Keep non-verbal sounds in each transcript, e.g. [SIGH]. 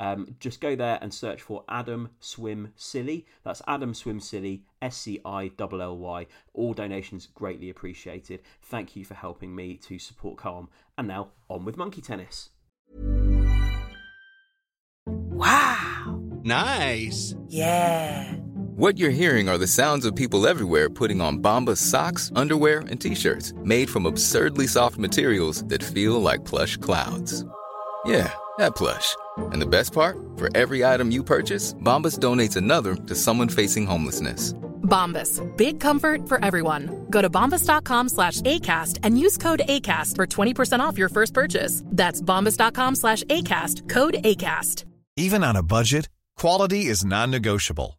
Um, just go there and search for Adam Swim Scilly. That's Adam Swim Scilly, S C I L L Y. All donations greatly appreciated. Thank you for helping me to support Calm. And now on with monkey tennis. Wow. Nice. Yeah. What you're hearing are the sounds of people everywhere putting on Bombas socks, underwear, and t-shirts made from absurdly soft materials that feel like plush clouds. Yeah, that plush. And the best part? For every item you purchase, Bombas donates another to someone facing homelessness. Bombas. Big comfort for everyone. Go to bombas.com slash ACAST and use code ACAST for 20% off your first purchase. That's bombas.com slash ACAST. Code ACAST. Even on a budget, quality is non-negotiable.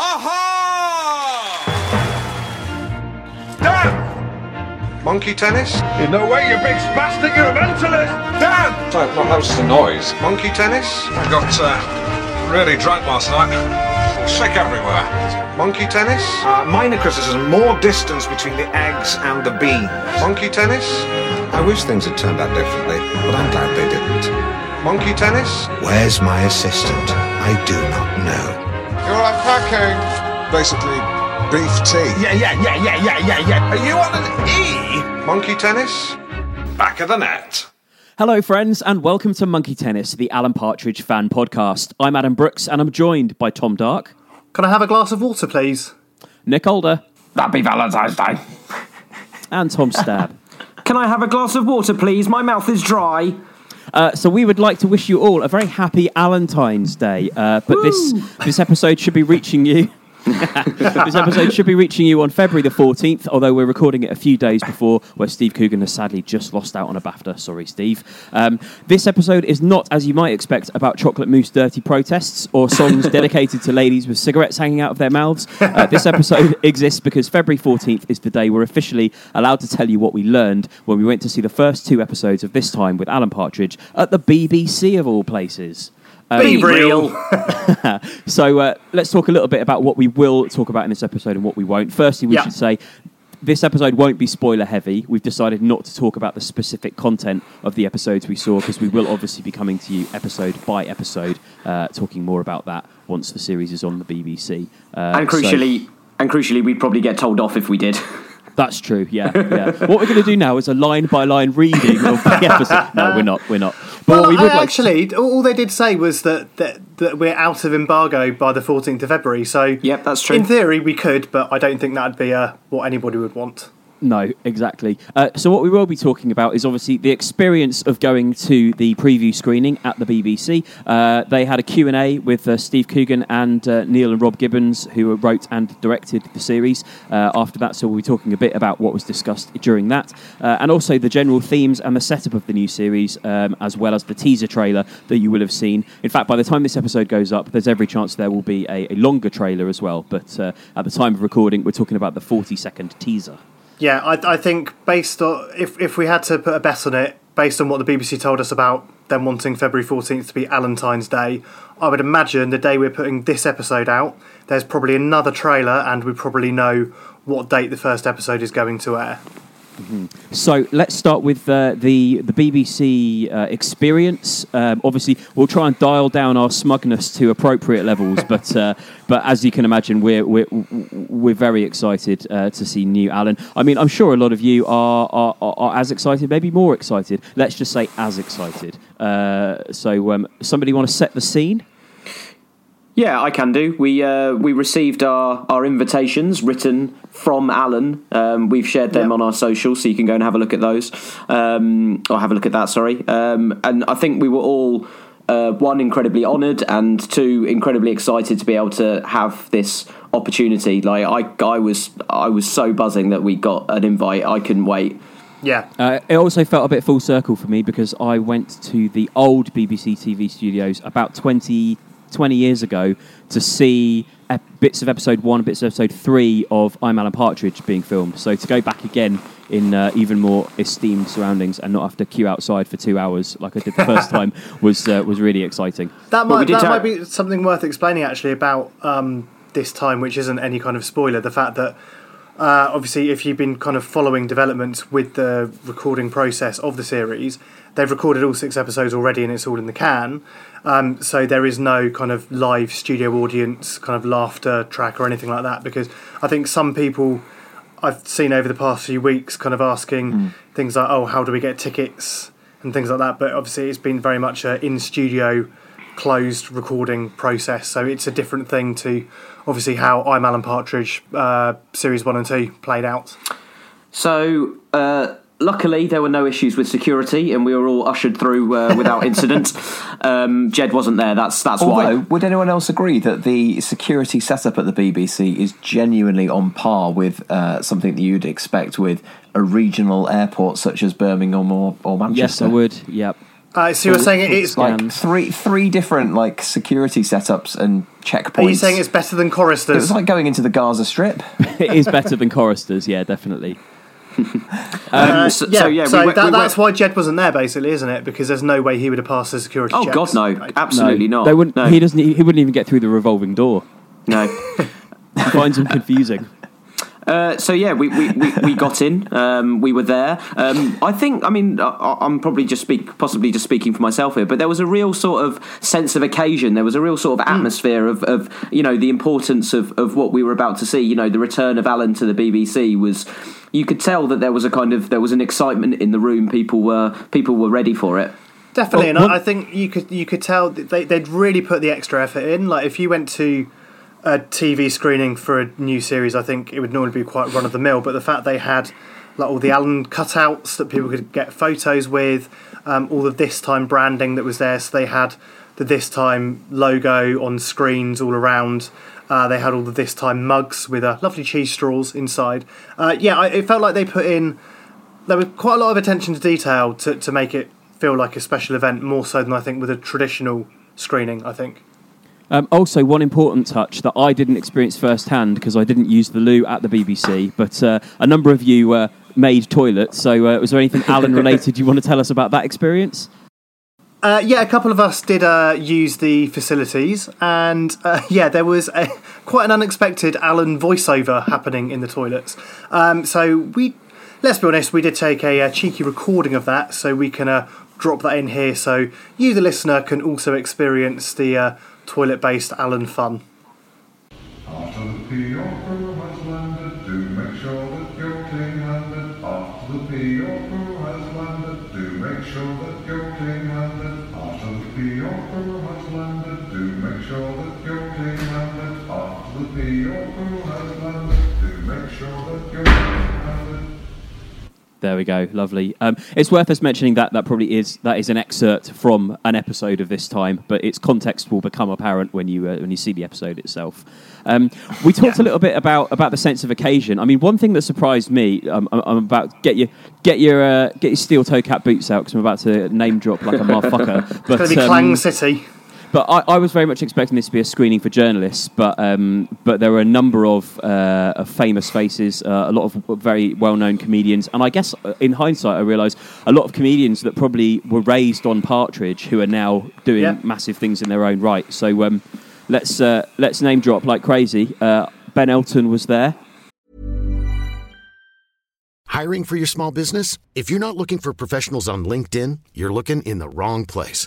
Aha! Dan! Monkey tennis? In no way, you big spastic, you're a mentalist! Dan! No, no, that was just a noise. Monkey tennis? I got uh, really drunk last night. Sick everywhere. Monkey tennis? Uh, minor criticism, more distance between the eggs and the beans. Monkey tennis? I wish things had turned out differently, but I'm glad they didn't. Monkey tennis? Where's my assistant? I do not know. You're unpacking. Basically, beef tea. Yeah, yeah, yeah, yeah, yeah, yeah, yeah. Are you on an E? Monkey tennis? Back of the net. Hello, friends, and welcome to Monkey Tennis, the Alan Partridge fan podcast. I'm Adam Brooks, and I'm joined by Tom Dark, Can I have a glass of water, please? Nick Older, Happy Valentine's Day. and Tom Stab. [LAUGHS] Can I have a glass of water, please? My mouth is dry. Uh, so we would like to wish you all a very happy Valentine's Day. Uh, but this this episode should be reaching you. [LAUGHS] this episode should be reaching you on February the 14th, although we're recording it a few days before, where Steve Coogan has sadly just lost out on a BAFTA. Sorry, Steve. Um, this episode is not, as you might expect, about chocolate mousse dirty protests or songs [LAUGHS] dedicated to ladies with cigarettes hanging out of their mouths. Uh, this episode [LAUGHS] exists because February 14th is the day we're officially allowed to tell you what we learned when we went to see the first two episodes of This Time with Alan Partridge at the BBC of all places. Um, Be real. [LAUGHS] [LAUGHS] so uh, let's talk a little bit about what we will talk about in this episode and what we won't. Firstly, we Yeah. should say this episode won't be spoiler heavy. We've decided not to talk about the specific content of the episodes we saw because we will obviously be coming to you episode by episode, uh, talking more about that once the series is on the BBC. Uh, and so- crucially, and crucially, we'd probably get told off if we did. [LAUGHS] that's true. Yeah, yeah. what we're going to do now is a line by line reading of the episode. No, we're not. We're not. But Well, what we would I- like actually, all all they did say was that, that that we're out of embargo by the 14th of February. So, Yep, that's true. In theory, we could, but I don't think that'd be uh, what anybody would want. No, exactly. Uh, so what we will be talking about is obviously the experience of going to the preview screening at the BBC. Uh, they had a Q&A with uh, Steve Coogan and uh, Neil and Rob Gibbons, who wrote and directed the series. Uh, after that, so we'll be talking a bit about what was discussed during that, uh, and also the general themes and the setup of the new series, um, as well as the teaser trailer that you will have seen. In fact, by the time this episode goes up, there's every chance there will be a, a longer trailer as well. But at the time of recording, we're talking about the 40-second teaser. Yeah, I, I think based on if if we had to put a bet on it, based on what the BBC told us about them wanting February 14th to be Valentine's Day, I would imagine the day we're putting this episode out, there's probably another trailer, and we probably know what date the first episode is going to air. So let's start with uh, the the BBC uh, experience. Um, obviously, we'll try and dial down our smugness to appropriate levels, [LAUGHS] but uh, but as you can imagine, we're we're we're very excited uh, to see new Alan. I mean, I'm sure a lot of you are are, are, are as excited, maybe more excited. Let's just say as excited. Uh, so, um, somebody want to set the scene? Yeah, I can do. We uh, we received our, our invitations written from Alan. Um, we've shared them on our socials, so you can go and have a look at those, um, or have a look at that. Sorry, um, and I think we were all uh, one incredibly honoured, and two incredibly excited to be able to have this opportunity. Like I, I was I was so buzzing that we got an invite. I couldn't wait. Yeah. Uh, it also felt a bit full circle for me because I went to the old BBC TV studios about 20, 20 years ago to see ep- bits of episode one, bits of episode three of I'm Alan Partridge being filmed. So to go back again in uh, even more esteemed surroundings and not have to queue outside for two hours like I did the first [LAUGHS] time was uh, was really exciting. That might that ta- might be something worth explaining actually about um, this time, which isn't any kind of spoiler. The fact that uh, obviously, if you've been kind of following developments with the recording process of the series, they've recorded all six episodes already, and it's all in the can. Um, so there is no kind of live studio audience, kind of laughter track or anything like that. Because I think some people I've seen over the past few weeks kind of asking things like, "Oh, how do we get tickets?" and things like that. But obviously, it's been very much a in studio, closed recording process. So it's a different thing to obviously how I'm Alan Partridge uh, series one and two played out. So, uh, luckily, there were no issues with security, and we were all ushered through uh, without incident. [LAUGHS] um, Jed wasn't there. That's that's Although, why. would anyone else agree that the security setup at the BBC is genuinely on par with uh, something that you'd expect with a regional airport such as Birmingham or, or Manchester? Yes, I would. Yep. Uh, so you're saying it is? like three three different like security setups and checkpoints. Are you saying it's better than Choristers? It's like going into the Gaza Strip. [LAUGHS] it is better than choristers, yeah, definitely. [LAUGHS] Uh, so- yeah, so, yeah, so we that, we that's why Jed wasn't there, basically, isn't it? Because there's no way he would have passed the security Oh checks. God, no! Absolutely not. They wouldn't. No. He doesn't. e, He wouldn't even get through the revolving door. no. [LAUGHS] He finds them confusing. Uh, so yeah, we, we, we, we got in. Um, we were there. Um, I think. I mean, I, I'm probably just speak, possibly just speaking for myself here, but there was a real sort of sense of occasion. There was a real sort of atmosphere of, of you know the importance of, of what we were about to see. You know, the return of Alan to the BBC was. You could tell that there was a kind of there was an excitement in the room. People were people were ready for it. Definitely, Well, and I I think you could you could tell that they they'd really put the extra effort in. Like if you went to a TV screening for a new series, I think it would normally be quite run of the mill. But the fact they had like all the Alan cutouts that people could get photos with, um, all the this time branding that was there, so they had the this time logo on screens all around. Uh, they had all the this time mugs with uh, lovely cheese straws inside. Uh, yeah, I, it felt like they put in there was quite a lot of attention to detail to, to make it feel like a special event more so than I think with a traditional screening. I think. Um, also, one important touch that I didn't experience firsthand because I didn't use the loo at the BBC, but uh, a number of you uh, made toilets. So, uh, was there anything Alan related you want to tell us about that experience? Uh, yeah, a couple of us did uh, use the facilities, and uh, [LAUGHS] yeah, there was a, [LAUGHS] quite an unexpected Alan voiceover happening in the toilets. Um, so we, let's be honest, we did take a, uh cheeky recording of that, so we can uh, drop that in here, so you, the listener, can also experience the uh, toilet-based Alan fun. There we go, lovely. Um, it's worth us mentioning that that probably is that is an excerpt from an episode of this time, but its context will become apparent when you uh, when you see the episode itself. Um, we talked a little bit about about the sense of occasion. I mean, one thing that surprised me, um, I'm, I'm about get your get your uh, get your steel toe cap boots out because I'm about to name drop like a [LAUGHS] motherfucker. It's going to be um, Clang City. But I, I was very much expecting this to be a screening for journalists, but um, but there were a number of, uh, of famous faces, uh, a lot of very well known comedians, and I guess uh, in hindsight, I realised a lot of comedians that probably were raised on Partridge who are now doing Yeah. massive things in their own right. So um, let's uh, let's name drop like crazy. Uh, ben Elton was there. Hiring for your small business? If you're not looking for professionals on LinkedIn, you're looking in the wrong place.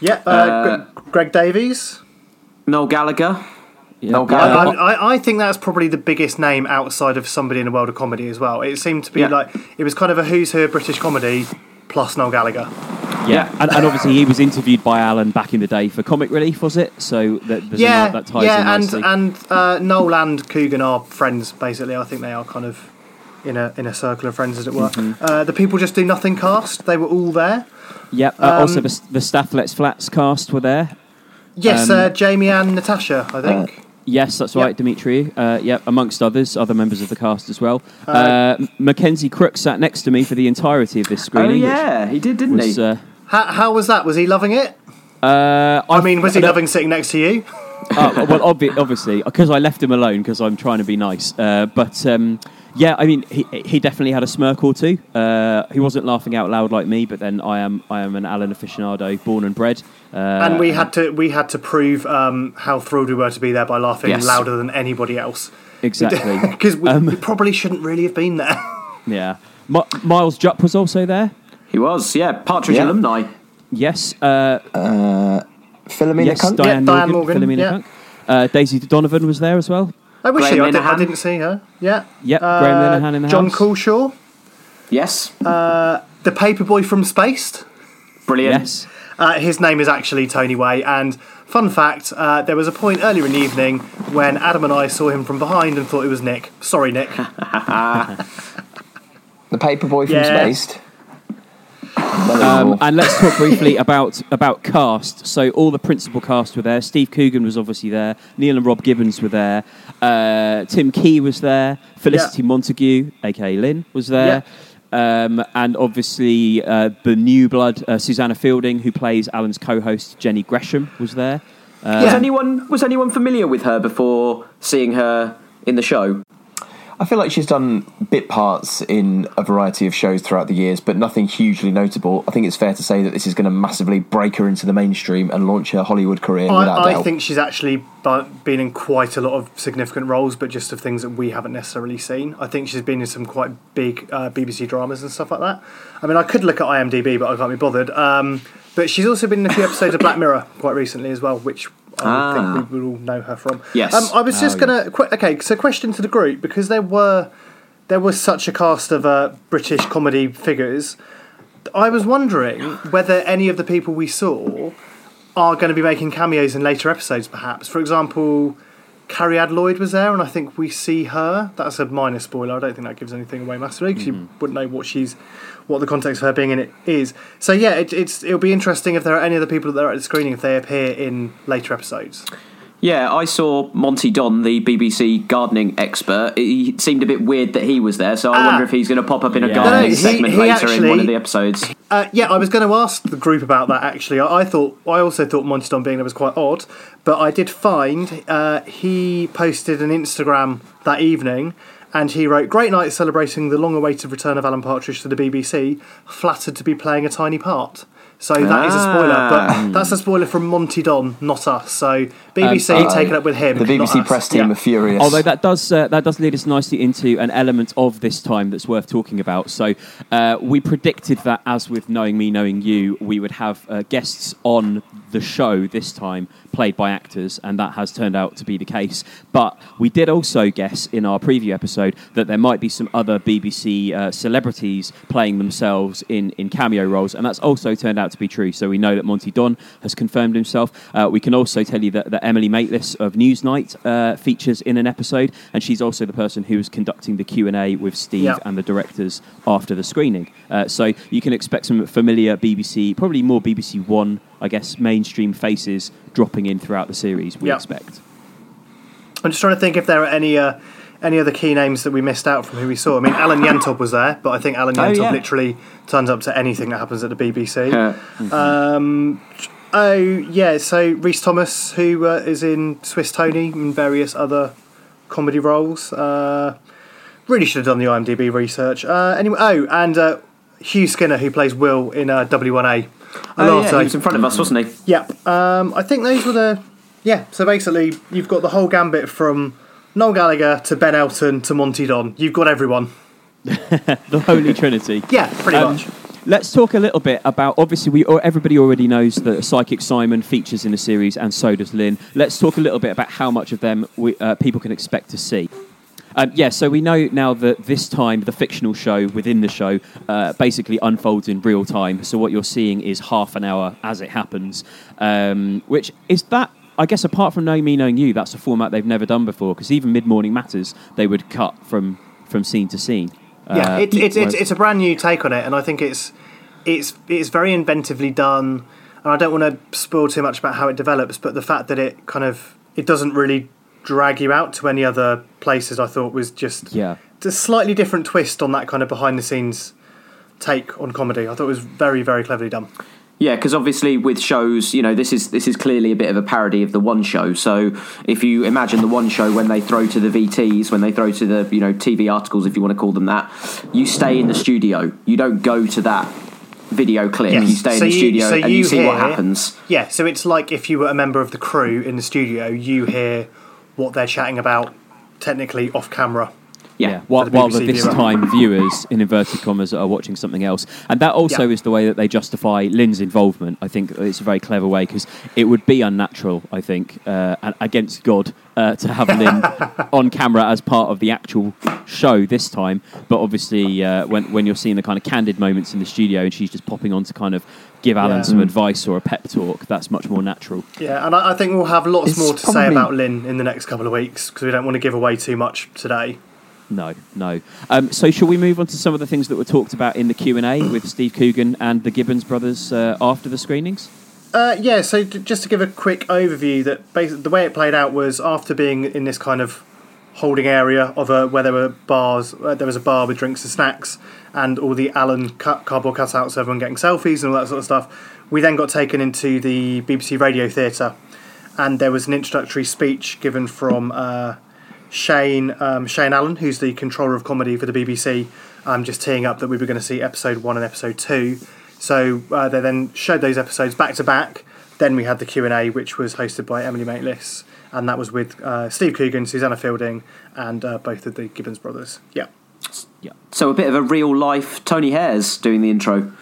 Yeah, uh, Uh, Greg Davies. Noel Gallagher. Noel I, Gallagher. I, I think that's probably the biggest name outside of somebody in the world of comedy as well. It seemed to be Yeah. like it was kind of a who's who of British comedy plus Noel Gallagher. Yeah, And, and obviously he was interviewed by Alan back in the day for Comic Relief, was it? So that, yeah, a, that ties in yeah, and and uh, Noel and Coogan are friends basically. I think they are kind of in a in a circle of friends, as it were. Mm-hmm. Uh, the people just do nothing cast. They were all there. Yep. Uh, also, Um, the, the Stath Lets Flats cast were there. Yes, Um, uh, Jamie and Natasha, I think. Yes, that's right, Dimitri. Uh, yep, amongst others, other members of the cast as well. Uh, Uh, Mackenzie Crook sat next to me for the entirety of this screening. Oh, screening. yeah, he did, didn't was, he? Uh, how, how was that? Was he loving it? uh, I mean, was he loving sitting next to you? uh, well, obvi- obviously, because I left him alone because I'm trying to be nice. Uh, but um, yeah, I mean, he, he definitely had a smirk or two. Uh, he wasn't laughing out loud like me, but then I am I am an Alan aficionado, born and bred. Uh, and we had to we had to prove um, how thrilled we were to be there by laughing Yes. louder than anybody else. Exactly. [LAUGHS] because we, Um, we probably shouldn't really have been there. [LAUGHS] yeah. Mi- Miles Jupp was also there. He was, yeah. Partridge Yeah. alumni. Yes. Uh, Philomena yes, Cunk? Diane, Yeah, Diane Morgan, Morgan, Philomena yeah. Cunk. Uh, Daisy Donovan was there as well. I wish Graham. I, did, I didn't see her. Yeah. Yep, Uh, Graham Linehan in the John house. Culshaw. Yes. Uh, the paperboy from Spaced. Brilliant. Yes. Uh, his name is actually Tony Way. And fun fact: uh, there was a point earlier in the evening when Adam and I saw him from behind and thought it was Nick. Sorry, Nick. [LAUGHS] The paperboy from Yeah. Spaced. Um, and let's talk briefly about about cast. So all the principal cast were there. Steve Coogan was obviously there. Neil and Rob Gibbons were there. Uh, Tim Key was there. Felicity Montague, aka Lynn, was there. Um, and obviously uh, the new blood, uh, Susanna Fielding, who plays Alan's co-host Jenny Gresham, was there. Was anyone was anyone familiar with her before seeing her in the show? I feel like she's done bit parts in a variety of shows throughout the years, but nothing hugely notable. I think it's fair to say that this is going to massively break her into the mainstream and launch her Hollywood career I, I think she's actually been in quite a lot of significant roles, but just of things that we haven't necessarily seen. I think she's been in some quite big uh, BBC dramas and stuff like that. I mean, I could look at IMDb, but I can't be bothered. Um, but she's also been in a few episodes of Black Mirror quite recently as well, which I Ah. think we will all know her from. Yes. Um, I was just Oh, gonna. Qu- okay, so question to the group because there were there was such a cast of uh, British comedy figures. I was wondering whether any of the people we saw are going to be making cameos in later episodes, perhaps. For example, Carrie Ad Lloyd was there, and I think we see her. That's a minor spoiler. I don't think that gives anything away massively because you mm-hmm. wouldn't know what she's, what the context of her being in it is. So yeah, it, it's it'll be interesting if there are any other people that are at the screening if they appear in later episodes. Yeah, I saw Monty Don, the BBC gardening expert. It seemed a bit weird that he was there, so I Ah. wonder if he's going to pop up in a Yeah. gardening No, no, he- segment he later in one of the episodes. Uh, yeah, I was going to ask the group about that actually. I, I thought I also thought Monty Don being there was quite odd, but I did find uh, he posted an Instagram that evening, And he wrote, Great night celebrating the long awaited return of Alan Partridge to the BBC. Flattered to be playing a tiny part. So that is a spoiler, Ah. but that's a spoiler from Monty Don, not us. So BBC Um, uh, taken up with him. The BBC press team Yeah. are furious. Although that does uh, that does lead us nicely into an element of this time that's worth talking about. So uh, we predicted that, as with knowing me, knowing you, we would have uh, guests on the show this time played by actors, and that has turned out to be the case. But we did also guess in our preview episode that there might be some other BBC uh, celebrities playing themselves in, in cameo roles, and that's also turned out to be true. So we know that Monty Don has confirmed himself. Uh, we can also tell you that, that Emily Maitlis of Newsnight uh, features in an episode, and she's also the person who was conducting the Q and A with Steve Yeah. and the directors after the screening. Uh, so you can expect some familiar BBC, probably more BBC One, I guess, mainstream faces dropping in throughout the series. We Yeah. expect. I'm just trying to think if there are any uh, any other key names that we missed out from who we saw. I mean, Alan Yentob was there, but I think Alan Oh, yeah. literally turns up to anything that happens at the BBC. [LAUGHS] Um, oh yeah, so Rhys Thomas, who uh, is in Swiss Toni and various other comedy roles. Uh, really should have done the IMDb research. Uh, anyway, oh, and uh, Hugh Skinner, who plays Will in uh, W1A. oh, yeah, he was in front of us, wasn't he? Yep. Um, I think those were the. Yeah, so basically, you've got the whole gambit from Noel Gallagher to Ben Elton to Monty Don. You've got everyone. [LAUGHS] the Holy Trinity. Yeah, pretty Um, much. Let's talk a little bit about. Obviously, we everybody already knows that Psychic Simon features in the series, and so does Lynn. Let's talk a little bit about how much of them we, uh, people can expect to see. Um, yeah, so we know now that this time the fictional show within the show uh, basically unfolds in real time. So what you're seeing is half an hour as it happens, um, which is that. I guess apart from knowing me, knowing you, that's a format they've never done before. Because even mid morning matters, they would cut from from scene to scene. Yeah, Uh, it's it's, it's it's a brand new take on it, and I think it's it's it's very inventively done. And I don't want to spoil too much about how it develops, but the fact that it kind of it doesn't really drag you out to any other places, I thought was just yeah. it's a slightly different twist on that kind of behind the scenes take on comedy. I thought it was very very cleverly done. Yeah, because obviously with shows, you know, this is this is clearly a bit of a parody of the One Show. So if you imagine the One Show when they throw to the VTs, when they throw to the you know TV articles, if you want to call them that, you stay in the studio. You don't go to that video clip. Yes. You stay So in the you- studio so and you you see what happens. Yeah, so it's like if you were a member of the crew in the studio, you hear what they're chatting about technically off camera. Yeah, while, For the while the this time viewers, in inverted commas, are watching something else. And that also Yeah. is the way that they justify Lynn's involvement. I think it's a very clever way because it would be unnatural, I think, uh, against God, uh, to have [LAUGHS] Lynn on camera as part of the actual show this time. But obviously, uh, when, when you're seeing the kind of candid moments in the studio and she's just popping on to kind of give Alan Yeah. some Mm. advice or a pep talk, that's much more natural. Yeah, and I, I think we'll have lots It's more to say about Lynn in the next couple of weeks because we don't want to give away too much today. No, no. Um, so, shall we move on to some of the things that were talked about in the Q and A with Steve Coogan and the Gibbons brothers uh, after the screenings? Uh, yeah, so d- just to give a quick overview, that basically the way it played out was after being in this kind of holding area of a where there were bars, uh, there was a bar with drinks and snacks, and all the cut, cardboard cutouts, everyone getting selfies and all that sort of stuff. We then got taken into the BBC Radio Theatre, and there was an introductory speech given from uh, Shane um, Shane Allen, who's the controller of comedy for the BBC, um, just teeing up that we were going to see episode one and episode two. So uh, they then showed those episodes back to back. Then we had the Q and A, which was hosted by Emily Maitlis, and that was with uh, Steve Coogan, Susanna Fielding, and uh, both of the Gibbons brothers. Yeah. Yeah. So a bit of a real life Tony Hayers doing the intro.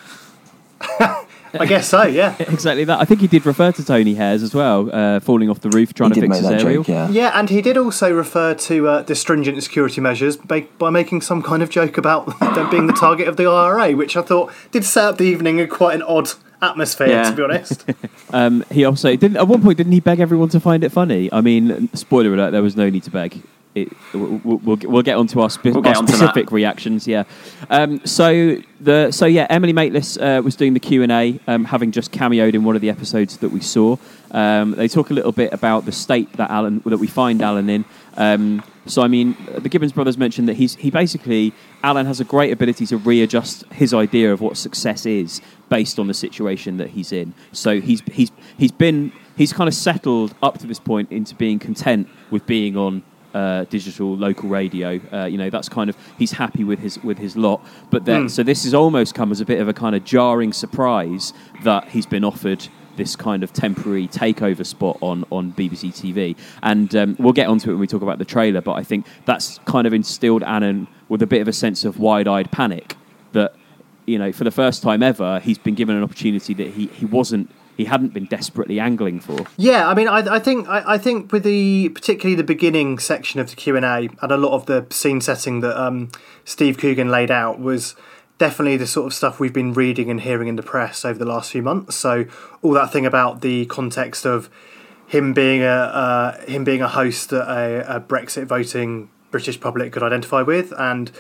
[LAUGHS] I guess so. Yeah. [LAUGHS] exactly that. I think he did refer to Tony Hayers as well, uh, falling off the roof trying to He did fix his that aerial. joke, yeah. Yeah, and he did also refer to uh, the stringent security measures by, by making some kind of joke about [LAUGHS] them being the target of the IRA, which I thought did set up the evening in quite an odd atmosphere, Yeah. to be honest. [LAUGHS] Um, he also didn't. At one point, didn't he beg everyone to find it funny? I mean, spoiler alert: there was no need to beg. It, we'll, we'll, we'll get onto our, spe- We'll our onto that. specific reactions. Yeah. Um, so the so yeah, Emily Maitlis uh, was doing the Q and A, um, having just cameoed in one of the episodes that we saw. Um, they talk a little bit about the state that Alan that we find Alan in. Um, so I mean, the Gibbons brothers mentioned that he's he basically Alan has a great ability to readjust his idea of what success is based on the situation that he's in. So he's he's he's been he's kind of settled up to this point into being content with being on uh, digital local radio. Uh, you know, that's kind of he's happy with his with his lot. But then, Mm. so this has almost come as a bit of a kind of jarring surprise that he's been offered this kind of temporary takeover spot on on BBC TV. And um, we'll get onto it when we talk about the trailer. But I think that's kind of instilled Alan with a bit of a sense of wide-eyed panic that you know, for the first time ever, he's been given an opportunity that he, he wasn't he hadn't been desperately angling for. Yeah, I mean, I, I think I, I think with the particularly the beginning section of the Q and A and a lot of the scene setting that um, Steve Coogan laid out was definitely the sort of stuff we've been reading and hearing in the press over the last few months. So all that thing about the context of him being a uh, him being a host that a, a Brexit voting British public could identify with, and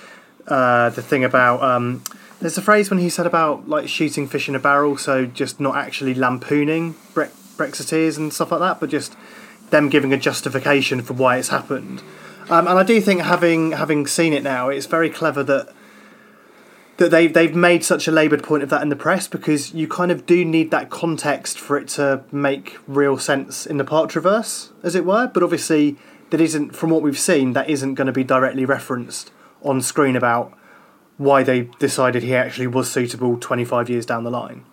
uh, the thing about um, there's a phrase when he said about like shooting fish in a barrel, so just not actually lampooning Bre- Brexiteers and stuff like that, but just them giving a justification for why it's happened. Um, and I do think having having seen it now, it's very clever that that they've they've made such a laboured point of that in the press because you kind of do need that context for it to make real sense in the Partreverse, as it were. But obviously, that isn't from what we've seen. That isn't going to be directly referenced on screen about why they decided he actually was suitable 25 years down the line.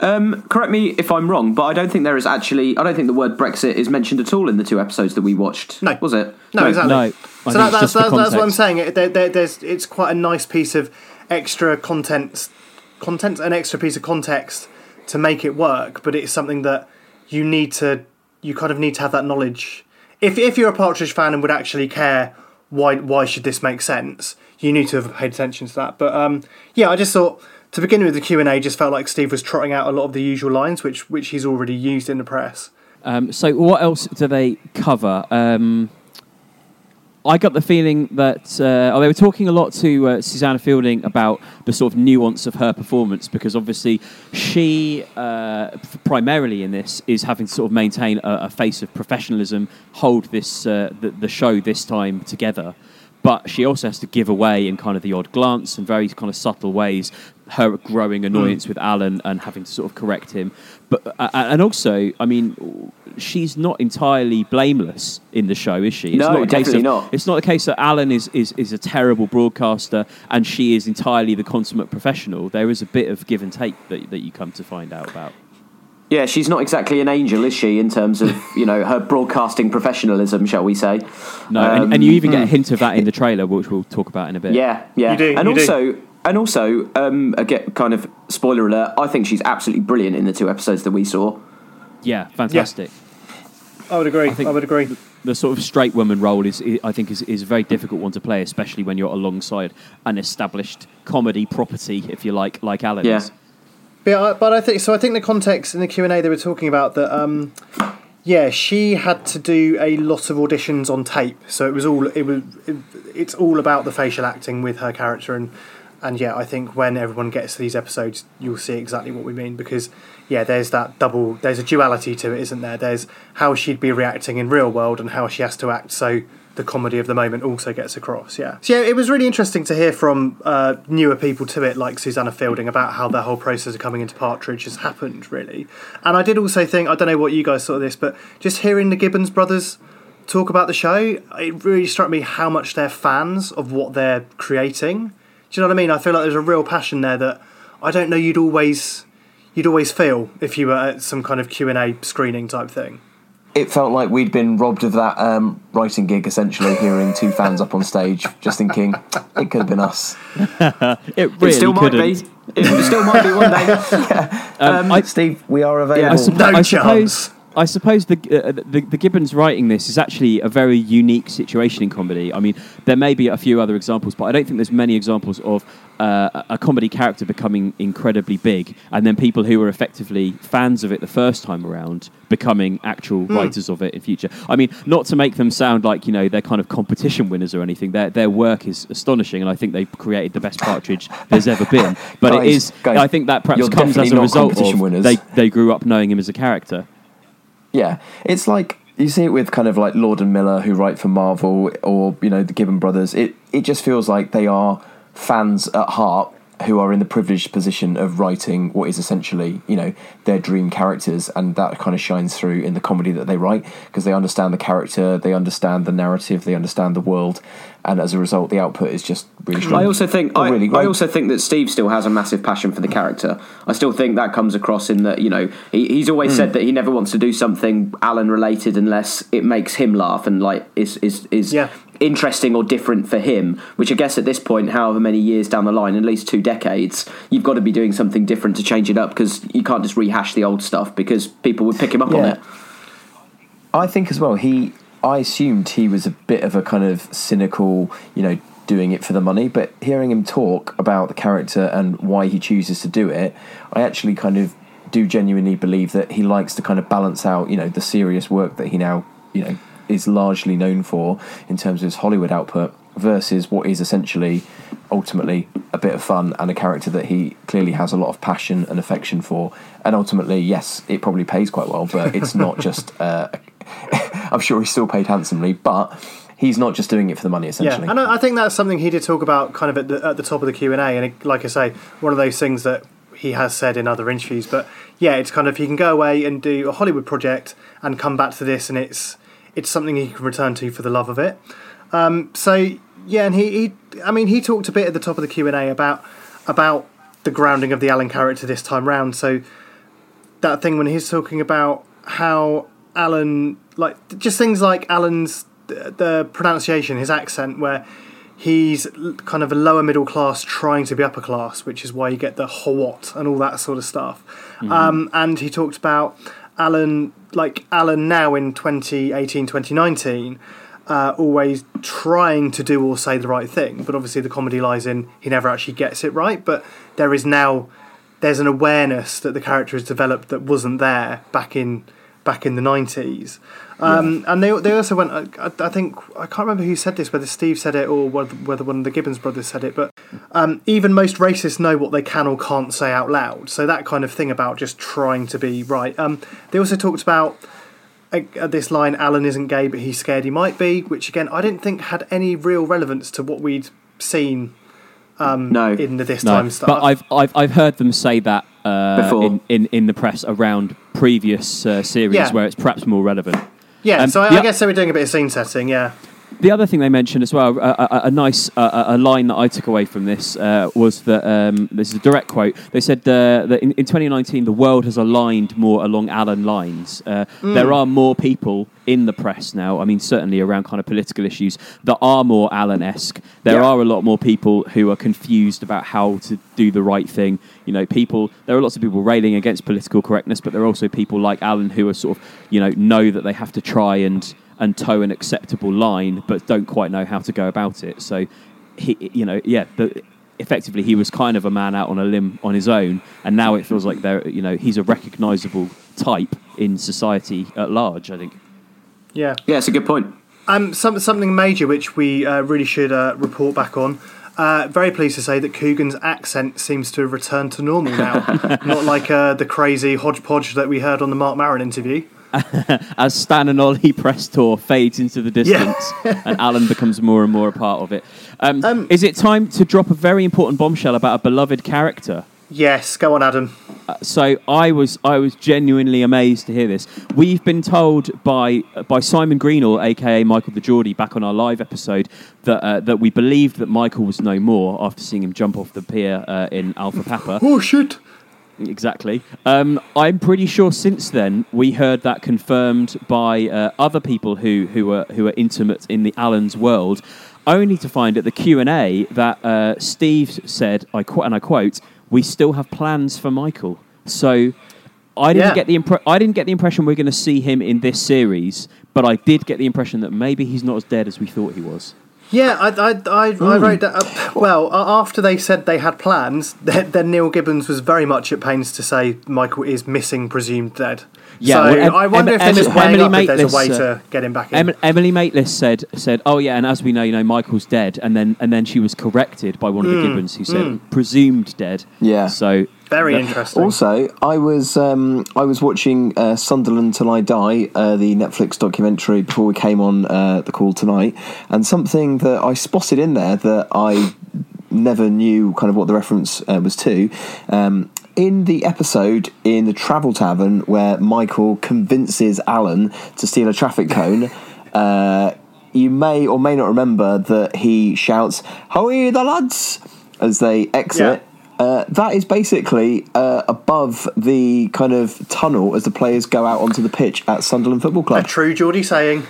Um, correct me if I'm wrong, but I don't think there is actually. I don't think the word Brexit is mentioned at all in the two episodes that we watched. No, was it? No, exactly. No, so that, that's, that's, that's what I'm saying. It, there, there, there's, it's quite a nice piece of extra content, content, an extra piece of context to make it work. But it's something that you need to, you kind of need to have that knowledge. If if you're a Partridge fan and would actually care, why why should this make sense? You need to have paid attention to that. But um, yeah, I just thought to begin with the Q and A just felt like Steve was trotting out a lot of the usual lines, which which he's already used in the press. Um, so, what else do they cover? Um, I got the feeling that uh, oh, they were talking a lot to uh, Susanna Fielding about the sort of nuance of her performance because obviously she, uh, primarily in this, is having to sort of maintain a, a face of professionalism, hold this uh, the, the show this time together. But she also has to give away in kind of the odd glance and very kind of subtle ways her growing annoyance with Alan and having to sort of correct him. But uh, and also, I mean, she's not entirely blameless in the show, is she? It's No, not a case definitely of, not. It's not a case that Alan is, is, is a terrible broadcaster and she is entirely the consummate professional. There is a bit of give and take that, that you come to find out about. Yeah, she's not exactly an angel, is she? In terms of you know her broadcasting professionalism, shall we say? No, and, and you even get a Um, hint of that in the trailer, which we'll talk about in a bit. Yeah, yeah. and also, and also, um, again, kind of spoiler alert. I think she's absolutely brilliant in the two episodes that we saw. Yeah, fantastic. I would agree. I, would agree. The sort of straight woman role is, i I think, is, is a very difficult one to play, especially when you're alongside an established comedy property, if you like, like Alan Yeah. is. But I, but I think so. I think the context in the Q and A they were talking about that. Um, yeah, she had to do a lot of auditions on tape, so it was all it was. It, it's all about the facial acting with her character, and and yeah, I think when everyone gets to these episodes, you'll see exactly what we mean because yeah, there's that double. There's a duality to it, isn't there? There's how she'd be reacting in real world and how she has to act. So the comedy of the moment also gets across. Yeah. So yeah, it was really interesting to hear from uh, newer people to it, like Susanna Fielding, about how the whole process of coming into Partridge has happened, really. And I did also think, I don't know what you guys thought of this, but just hearing the Gibbons brothers talk about the show, it really struck me how much they're fans of what they're creating. Do you know what I mean? I feel like there's a real passion there that I don't know you'd always you'd always feel if you were at some kind of Q and A screening type thing. It felt like we'd been robbed of that um, writing gig, essentially, hearing two fans up on stage, just thinking it could have been us. [LAUGHS] it really still might be. It still might be one day. [LAUGHS] Um, I- Steve, we are available. I, suppo- I suppose. I suppose the, uh, the the Gibbons writing this is actually a very unique situation in comedy. I mean, there may be a few other examples, but I don't think there's many examples of uh, a comedy character becoming incredibly big, and then people who were effectively fans of it the first time around becoming actual Hmm. writers of it in future. I mean, not to make them sound like you know they're kind of competition winners or anything. Their their work is astonishing, and I think they've created the best partridge there's ever been. [LAUGHS] But it Guys, is. guys, I think that perhaps comes as a result of winners. they they grew up knowing him as a character. Yeah, it's like you see it with kind of like Lord and Miller who write for Marvel or you know the Gibbon brothers. It it just feels like they are fans at heart who are in the privileged position of writing what is essentially, you know, their dream characters, and that kind of shines through in the comedy that they write because they understand the character, they understand the narrative, they understand the world, and as a result, the output is just really strong. I also think I, really I also think that Steve still has a massive passion for the character. I still think that comes across in that you know he, he's always Mm. said that he never wants to do something Alan related unless it makes him laugh and like is is is interesting or different for him. Which I guess at this point, however many years down the line, at least two decades, you've got to be doing something different to change it up because you can't just rehash the old stuff because people would pick him up on it. I think as well. He, I assumed he was a bit of a kind of cynical, you know, doing it for the money. But hearing him talk about the character and why he chooses to do it, I actually kind of do genuinely believe that he likes to kind of balance out, you know, the serious work that he now, you know, is largely known for in terms of his Hollywood output versus what is essentially ultimately a bit of fun and a character that he clearly has a lot of passion and affection for and ultimately yes it probably pays quite well but it's not [LAUGHS] just uh, [LAUGHS] I'm sure he's still paid handsomely, but he's not just doing it for the money. Essentially, Yeah, and I think that's something he did talk about kind of at the, at the top of the Q and A, and it, like I say, one of those things that he has said in other interviews. But yeah, it's kind of he can go away and do a Hollywood project and come back to this, and it's it's something he can return to for the love of it. Um, so yeah, and he, he I mean he talked a bit at the top of the Q and A about about the grounding of the Alan character this time round. So that thing when he's talking about how Alan, like just things like Alan's the pronunciation, his accent, where he's kind of a lower middle class trying to be upper class, which is why you get the what and all that sort of stuff. Mhm. Um, and he talked about Alan, like Alan now in 2018, 2019. Uh, always trying to do or say the right thing, but obviously the comedy lies in he never actually gets it right. But there is now there's an awareness that the character has developed that wasn't there back in back in the nineties. Um, And they they also went. I, I think I can't remember who said this, whether Steve said it or whether, whether one of the Gibbons brothers said it. But um, even most racists know what they can or can't say out loud. So that kind of thing about just trying to be right. Um, they also talked about. uh, this line, Alan isn't gay, but he's scared he might be, which again I didn't think had any real relevance to what we'd seen um, No. in the this No, time stuff. but I've, I've I've heard them say that uh, Before. in, in in the press around previous uh, series Yeah. where it's perhaps more relevant. yeah, Um, so I, the- I guess they were doing a bit of scene setting, yeah. The other thing they mentioned as well, a, a, a nice uh, a line that I took away from this uh, was that um, this is a direct quote. They said uh, that in, in 2019 the world has aligned more along Alan lines. Uh, Mm. There are more people in the press now. I mean, certainly around kind of political issues that are more Alan-esque. There Yeah. are a lot more people who are confused about how to do the right thing. You know, people. There are lots of people railing against political correctness, but there are also people like Alan who are sort of, you know, know that they have to try and and toe an acceptable line, but don't quite know how to go about it. So, he, you know, yeah, the, effectively he was kind of a man out on a limb on his own, and now it feels like there, you know, he's a recognisable type in society at large. I think. Yeah. Yeah, it's a good point. Um, some, something major which we uh, really should uh, report back on. Uh, very pleased to say that Coogan's accent seems to have returned to normal now. [LAUGHS] Not like uh, the crazy hodgepodge that we heard on the Marc Maron interview. [LAUGHS] As Stan and Ollie [LAUGHS] press tour fades into the distance, and Alan becomes more and more a part of it. Um, is it time to drop a very important bombshell about a beloved character? Yes, go on, Adam. Uh, so I was I was genuinely amazed to hear this. We've been told by by Simon Greenall, aka Michael the Geordie, back on our live episode that uh, that we believed that Michael was no more after seeing him jump off the pier uh, in Alpha Papa. Oh shit! Exactly. Um, I'm pretty sure since then we heard that confirmed by uh, other people who who are who are intimate in the Alan's world, only to find at the Q and A that uh, Steve said, I qu- and I quote, "We still have plans for Michael." So I didn't Yeah. get the impre- I didn't get the impression we're going to see him in this series, but I did get the impression that maybe he's not as dead as we thought he was. Yeah, I, I, I, I wrote that up. Well, after they said they had plans, then, then Neil Gibbons was very much at pains to say Michael is missing, presumed dead. Yeah, so well, Em- I wonder Em- if Em- Emily up if there's a way uh, to get him back in. Em- Emily Maitlis said said, "Oh yeah," and as we know, you know, Michael's dead, and then and then she was corrected by one of the Mm, Gibbons who said mm. presumed dead. Yeah. So Very interesting. Also, I was um, I was watching uh, Sunderland Till I Die, uh, the Netflix documentary, before we came on uh, the call tonight, and something that I spotted in there that I never knew kind of what the reference uh, was to. Um, in the episode in the Travel Tavern where Michael convinces Alan to steal a traffic cone, [LAUGHS] uh, you may or may not remember that he shouts, Howay the lads! as they exit. Uh, that is basically uh, above the kind of tunnel as the players go out onto the pitch at Sunderland Football Club. A true Geordie saying.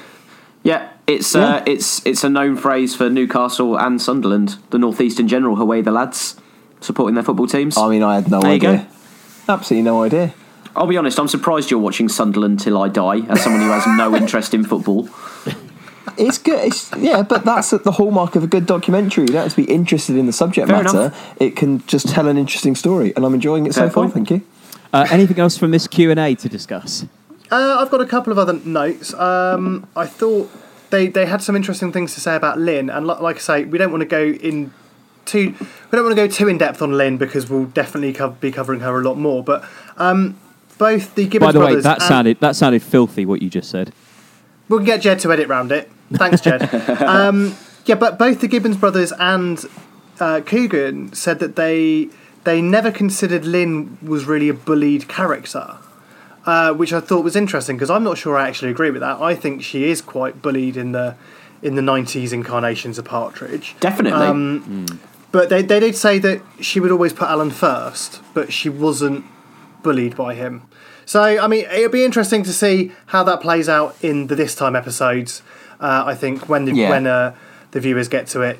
Yeah, it's uh, it's it's a known phrase for Newcastle and Sunderland, the northeast in general. Away the lads, supporting their football teams. I mean, I had no There idea. Absolutely no idea. I'll be honest, I'm surprised you're watching Sunderland till I die, as someone who has no [LAUGHS] interest in football. It's good. It's, yeah, but that's the hallmark of a good documentary. You don't have to be interested in the subject Fair matter. It can just tell an interesting story, and I'm enjoying it Fair so far. point. Thank you. Uh, anything else from this Q and A to discuss? Uh, I've got a couple of other notes. Um, I thought they, they had some interesting things to say about Lynn, and li- like I say, we don't want to go in too we don't want to go too in depth on Lynn because we'll definitely co- be covering her a lot more. But um, both the Gibbons By the way, that sounded that sounded filthy. What you just said. We can get Jed to edit round it. Thanks, Jed. [LAUGHS] um, yeah, but both the Gibbons brothers and uh, Coogan said that they they never considered Lynn was really a bullied character, uh, which I thought was interesting because I'm not sure I actually agree with that. I think she is quite bullied in the in the '90s incarnations of Partridge. Definitely. Um, But they, they did say that she would always put Alan first, but she wasn't bullied by him. So, I mean, it'll be interesting to see how that plays out in the this time episodes. Uh, I think when the, Yeah. when uh, the viewers get to it,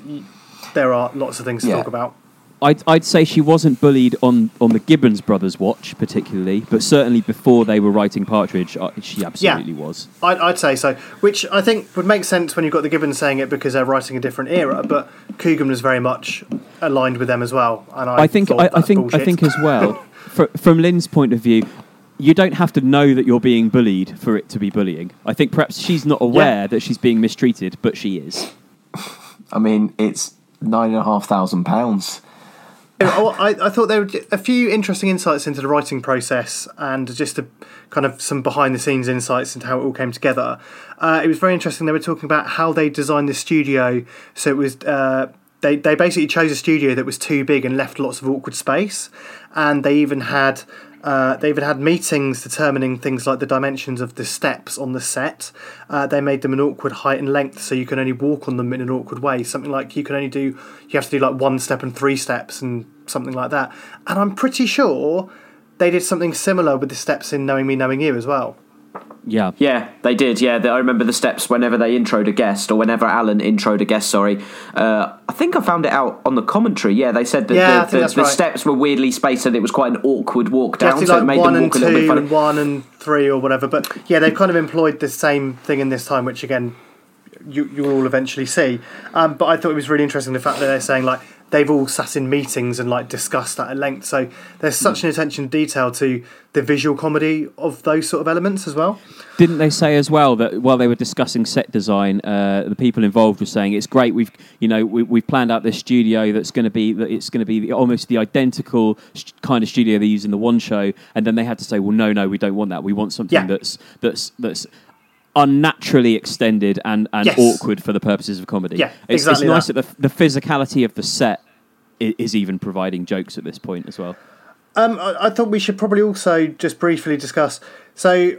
there are lots of things to Yeah. talk about. I'd, I'd say she wasn't bullied on, on the Gibbons brothers' watch, particularly, but certainly before they were writing Partridge, uh, she absolutely was. I'd, I'd say so, which I think would make sense when you've got the Gibbons saying it because they're writing a different era. But Coogan was very much aligned with them as well, and I, I think I, I that's think I think as well, [LAUGHS] from Lynn's point of view, you don't have to know that you're being bullied for it to be bullying. I think perhaps she's not aware that she's being mistreated, but she is. I mean, it's nine and a half thousand pounds. I, I thought there were a few interesting insights into the writing process and just a, kind of some behind the scenes insights into how it all came together. Uh, it was very interesting. They were talking about how they designed the studio. So it was uh, they they basically chose a studio that was too big and left lots of awkward space, and they even had. Uh, they even had meetings determining things like the dimensions of the steps on the set. Uh, they made them an awkward height and length, so you can only walk on them in an awkward way. Something like you can only do, you have to do like one step and three steps and something like that. And I'm pretty sure they did something similar with the steps in Knowing Me, Knowing You as well. Yeah. Yeah, they did. Yeah, I remember the steps whenever they introed a guest, or whenever Alan introed a guest. Sorry, uh, I think I found it out on the commentary. Yeah, they said that Yeah, I the, the, that's the right. steps were weirdly spaced, and it was quite an awkward walk down. to do So it like made one them and walk a little bit two funny. and one and three or whatever. But yeah, they've kind of employed the same thing in this time, which again, you you will all eventually see. Um, but I thought it was really interesting the fact that they're saying like they've all sat in meetings and like discussed that at length. So there's such an attention to detail to the visual comedy of those sort of elements as well. Didn't they say as well that while they were discussing set design, uh, the people involved were saying it's great. We've you know we, we've planned out this studio that's going to be that it's going to be the, almost the identical kind of studio they use in the one show, and then they had to say, well, no, no, we don't want that. We want something Yeah. that's that's that's unnaturally extended and, and Yes. awkward for the purposes of comedy. Yeah, it's, exactly it's nice that. that, the, the physicality of the set i- is even providing jokes at this point as well. Um, I, I thought we should probably also just briefly discuss. So,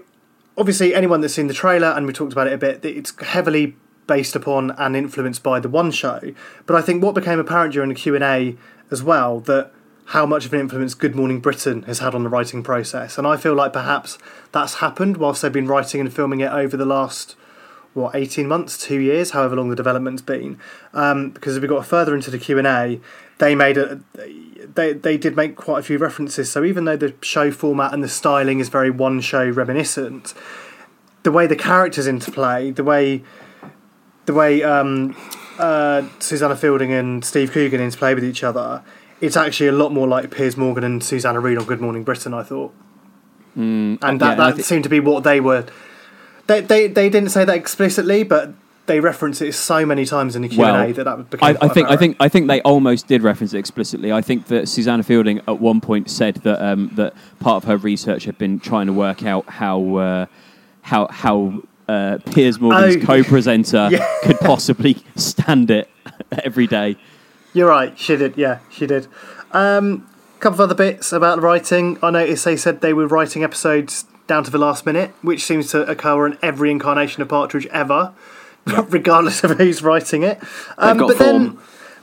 obviously, anyone that's seen the trailer, and we talked about it a bit, it's heavily based upon and influenced by the one show. But I think what became apparent during the Q and A as well that how much of an influence Good Morning Britain has had on the writing process, and I feel like perhaps that's happened whilst they've been writing and filming it over the last what 18 months two years however long the development's been. Um, because as we got further into the q&a they made a they, they did make quite a few references. So even though the show format and the styling is very one show reminiscent the way the characters interplay the way the way um, uh, Susannah Fielding and Steve Coogan interplay with each other it's actually a lot more like Piers Morgan and Susanna Reid on Good Morning Britain I thought Mm, and yeah, that, I that thi- seemed to be what they were. They, they they didn't say that explicitly, but they reference it so many times in the Q and A that that became. I, I think I think I think they almost did reference it explicitly. I think that Susannah Fielding at one point said that um, that part of her research had been trying to work out how uh, how how uh, Piers Morgan's Oh, co-presenter [LAUGHS] yeah. could possibly stand it [LAUGHS] every day. You're right. She did. Yeah, she did. Um, couple of other bits about the writing. I noticed they said they were writing episodes down to the last minute, which seems to occur in every incarnation of Partridge ever, [LAUGHS] regardless of who's writing it. Um, but form. then,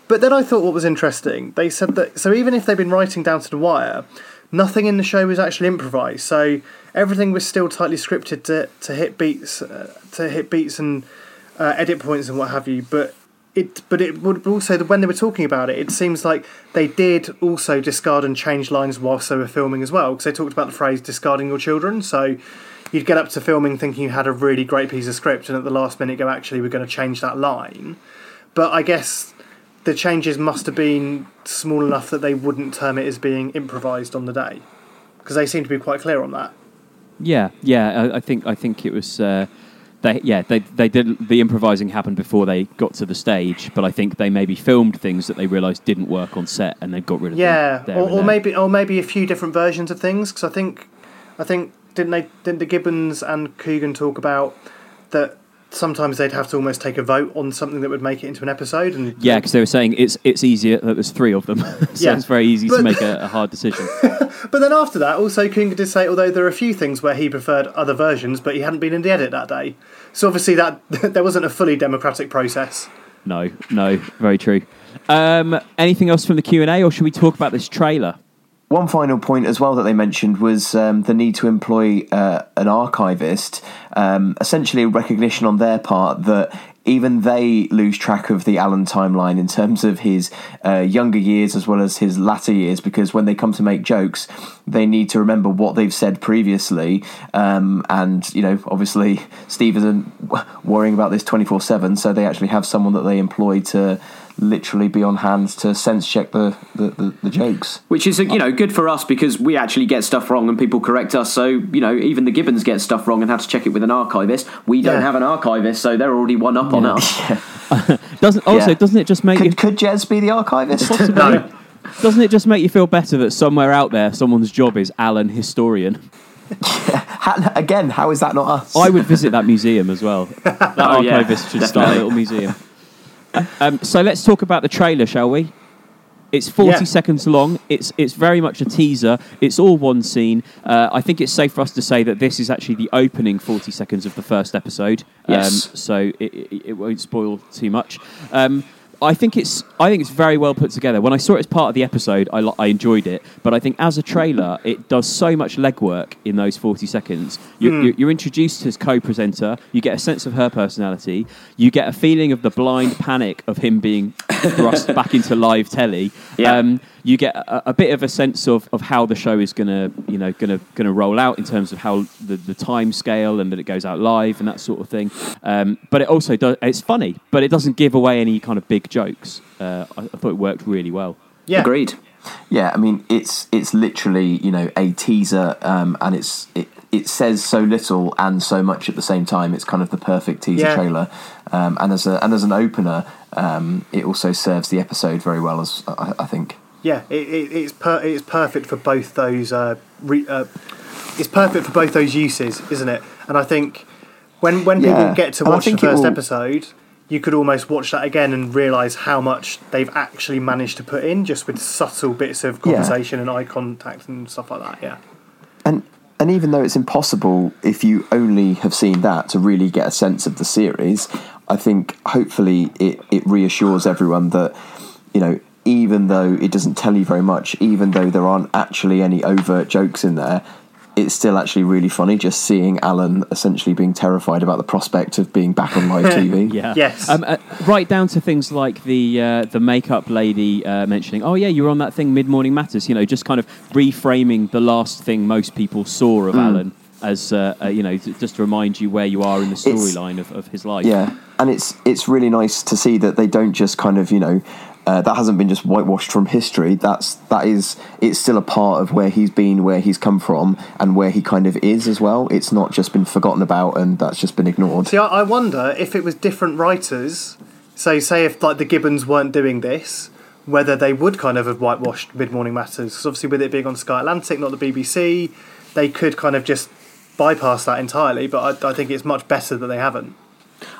but then I thought what was interesting. They said that so even if they've been writing down to the wire, nothing in the show was actually improvised. So everything was still tightly scripted to to hit beats, uh, to hit beats and uh, edit points and what have you. But it, but it would also when they were talking about it, it seems like they did also discard and change lines whilst they were filming as well. Because they talked about the phrase "discarding your children." So you'd get up to filming thinking you had a really great piece of script, and at the last minute go, "Actually, we're going to change that line." But I guess the changes must have been small enough that they wouldn't term it as being improvised on the day, because they seem to be quite clear on that. Yeah, yeah. I, I think I think it was. Uh, they yeah they they did the improvising happened before they got to the stage, but I think they maybe filmed things that they realised didn't work on set, and they got rid of Yeah, them. there or, or maybe or maybe a few different versions of things. Because I think, I think didn't they didn't the Gibbons and Coogan talk about that sometimes they'd have to almost take a vote on something that would make it into an episode and Yeah, because they were saying it's it's easier that there's three of them, [LAUGHS] so Yeah. it's very easy to make a, [LAUGHS] a hard decision. [LAUGHS] But then after that, also Coogan did say, although there are a few things where he preferred other versions, but he hadn't been in the edit that day. So obviously that there wasn't a fully democratic process. No, no, very true. Um, anything else from the Q and A, or should we talk about this trailer? One final point as well that they mentioned was um, the need to employ uh, an archivist, um, essentially a recognition on their part that even they lose track of the Alan timeline in terms of his uh, younger years as well as his latter years, because when they come to make jokes, they need to remember what they've said previously. Um, and, you know, obviously, Steve isn't worrying about this 24 7, so they actually have someone that they employ to literally be on hand to sense check the, the, the, the jokes. Which is you know good for us because we actually get stuff wrong and people correct us. So you know even the Gibbons get stuff wrong and have to check it with an archivist. We don't Yeah. have an archivist, so they're already one up on us. [LAUGHS] [LAUGHS] Doesn't also Yeah. doesn't it just make could, you could Jez be the archivist? [LAUGHS] Possibly. Doesn't it just make you feel better that somewhere out there, someone's job is Alan historian? How- Again, how is that not us? I would visit that museum as well. That Oh, yeah, archivist should start a little museum. Um, so let's talk about the trailer, shall we? It's 40 Yeah. seconds long. It's it's very much a teaser. It's all one scene. Uh, I think it's safe for us to say that this is actually the opening 40 seconds of the first episode. Yes. Um, so it, it, it won't spoil too much. Um, I think it's I think it's very well put together. When I saw it as part of the episode, I, I enjoyed it. But I think as a trailer, it does so much legwork in those 40 seconds. You, Hmm. you, you're introduced as co-presenter. You get a sense of her personality. You get a feeling of the blind panic of him being thrust [LAUGHS] back into live telly. Yeah. Um, you get a, a bit of a sense of, of how the show is gonna you know gonna gonna roll out in terms of how the, the time scale and that it goes out live and that sort of thing. Um, but it also does it's funny, but it doesn't give away any kind of big jokes. Uh, I, I thought it worked really well. Yeah. Agreed. Yeah, I mean it's it's literally you know a teaser, um, and it's it it says so little and so much at the same time. It's kind of the perfect teaser Yeah. trailer, um, and as a and as an opener, um, it also serves the episode very well. As I, I think. Yeah, it, it, it's per, it's perfect for both those. Uh, re, uh, it's perfect for both those uses, isn't it? And I think when when people get to watch the first will- episode, you could almost watch that again and realise how much they've actually managed to put in, just with subtle bits of Yeah. conversation and eye contact and stuff like that. Yeah. And and even though it's impossible if you only have seen that to really get a sense of the series, I think hopefully it, it reassures everyone that, you know, even though it doesn't tell you very much, even though there aren't actually any overt jokes in there, it's still actually really funny just seeing Alan essentially being terrified about the prospect of being back on live [LAUGHS] TV. Yeah. Yes. Um, uh, right down to things like the uh, the makeup lady uh, mentioning, "Oh yeah, you were on that thing, Mid Morning Matters." You know, just kind of reframing the last thing most people saw of Mm. Alan as uh, uh, you know, to, just to remind you where you are in the storyline of, of his life. Yeah, and it's it's really nice to see that they don't just kind of you know uh, that hasn't been just whitewashed from history. That's that is it's still a part of where he's been, where he's come from, and where he kind of is as well. It's not just been forgotten about and that's just been ignored. See, I, I wonder if it was different writers. So, say if like the Gibbons weren't doing this, whether they would kind of have whitewashed Mid Morning Matters. Because obviously, with it being on Sky Atlantic, not the BBC, they could kind of just bypass that entirely. But I, I think it's much better that they haven't.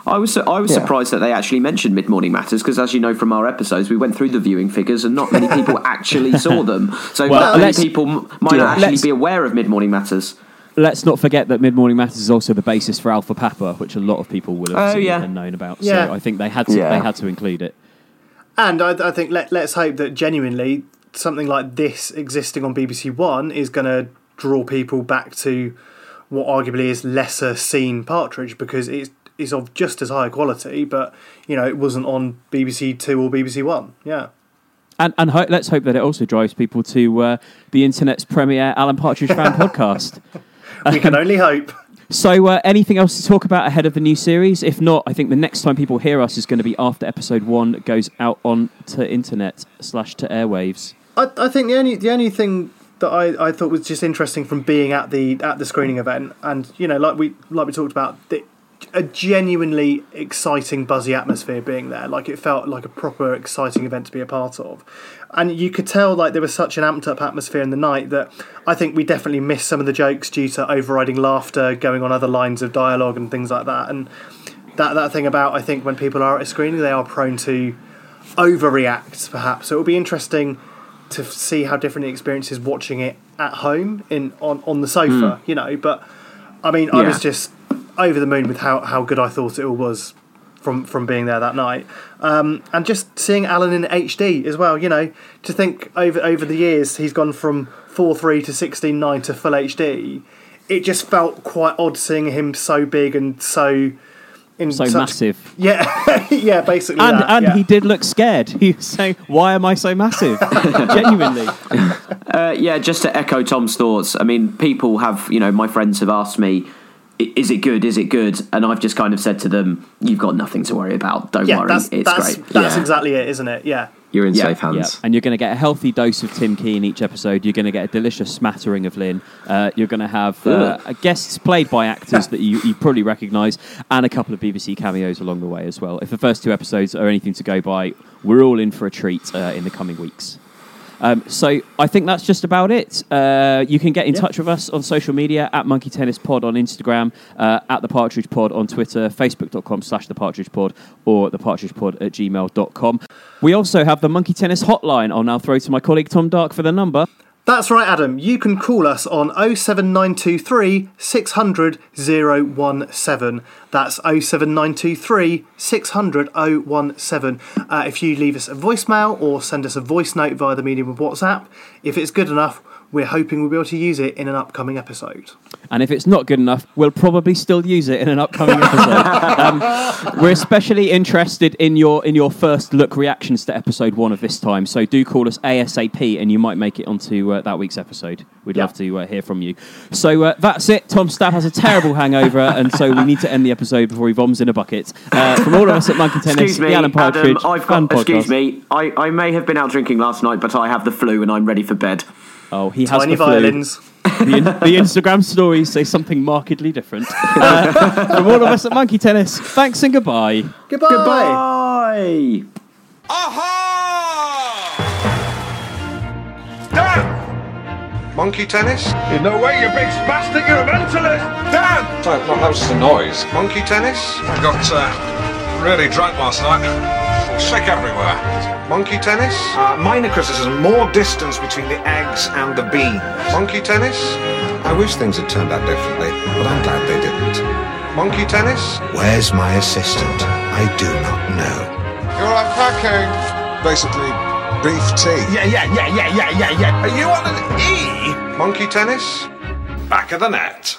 I was I was Yeah. surprised that they actually mentioned Mid Morning Matters because, as you know from our episodes, we went through the viewing figures and not many [LAUGHS] people actually saw them. So Well, not many people m- might yeah, not actually be aware of Mid Morning Matters. Let's not forget that Mid Morning Matters is also the basis for Alpha Papa, which a lot of people will have Oh, seen yeah. and known about. Yeah. So I think they had to Yeah. they had to include it. And I, I think let, let's hope that genuinely something like this existing on BBC One is going to draw people back to what arguably is lesser seen Partridge because it's is of just as high quality, but you know it wasn't on BBC Two or BBC One. Yeah. And, and ho- let's hope that it also drives people to uh, the internet's premier Alan Partridge fan [LAUGHS] podcast. We can only hope. So, uh, anything else to talk about ahead of the new series? If not, I think the next time people hear us is going to be after episode one goes out on to internet slash to airwaves. I, I think the only the only thing that I, I thought was just interesting from being at the at the screening event, and you know, like we like we talked about, the, a genuinely exciting, buzzy atmosphere being there. Like it felt like a proper exciting event to be a part of, and you could tell like there was such an amped up atmosphere in the night that I think we definitely missed some of the jokes due to overriding laughter going on other lines of dialogue and things like that, and that that thing about I think when people are at a screening they are prone to overreact perhaps. So it will be interesting to see how different the experience is watching it at home in on, on the sofa, hmm. you know. But I mean, I was just over the moon with how, how good I thought it all was from from being there that night, um, and just seeing Alan in HD as well. You know, to think over over the years he's gone from four three to sixteen nine to full HD. It just felt quite odd seeing him so big and so in So such- massive. Yeah, [LAUGHS] yeah, basically. And, that, and yeah. he did look scared. [LAUGHS] He was saying, Why am I so massive? [LAUGHS] Genuinely. Uh, yeah, just to echo Tom's thoughts. I mean, people have, you know, my friends have asked me, "I- "Is it good? Is it good?" And I've just kind of said to them, "You've got nothing to worry about. Don't yeah, worry, that's it's that's, great." that's yeah. exactly it, isn't it? Yeah. You're in Yeah, safe hands. Yeah, and you're going to get a healthy dose of Tim Key in each episode. You're going to get a delicious smattering of Lynn. Uh, you're going to have uh, guests played by actors [LAUGHS] that you, you probably recognise, and a couple of BBC cameos along the way as well. If the first two episodes are anything to go by, we're all in for a treat uh, in the coming weeks. Um, so I think that's just about it. Uh, you can get in touch with us on social media at Monkey Tennis Pod on Instagram, uh, at the Partridge Pod on Twitter, facebook.com slash the Partridge Pod, or the Partridge Pod at gmail.com. We also have the Monkey Tennis Hotline. I'll now throw to my colleague Tom Dark for the number. That's right, Adam. You can call us on 07923 600 017. That's 07923 600 017. Uh, if you leave us a voicemail or send us a voice note via the medium of WhatsApp, if it's good enough, we're hoping we'll be able to use it in an upcoming episode. And if it's not good enough, we'll probably still use it in an upcoming episode. [LAUGHS] um, we're especially interested in your in your first look reactions to episode one of this time. So do call us ASAP, and you might make it onto uh, that week's episode. We'd love to uh, hear from you. So uh, that's it. Tom Staff has a terrible hangover, [LAUGHS] and so we need to end the episode before he vomits in a bucket. Uh, from all of us at Monkey Tennis, Excuse me, the Alan Partridge Adam. I've got. Excuse podcast. me. I, I may have been out drinking last night, but I have the flu and I'm ready for bed. Oh, he has Tiny the flu. violins. the, in- the Instagram stories say something markedly different. [LAUGHS] Uh, from all of us at Monkey Tennis, thanks and goodbye. Goodbye. Goodbye. Dan! Monkey tennis? In no way, you big spastic, you're a mentalist! Dan! Sorry, no, that was just a noise. Monkey tennis? I got uh, really drunk last night. Sick everywhere. Monkey tennis? Uh, minor criticism, more distance between the eggs and the beans. Monkey tennis? I wish things had turned out differently, but I'm glad they didn't. Monkey tennis? Where's my assistant? I do not know. You're unpacking. Basically, beef tea. Yeah, yeah, yeah, yeah, yeah, yeah, yeah. Are you on an E? Monkey tennis? Back of the net.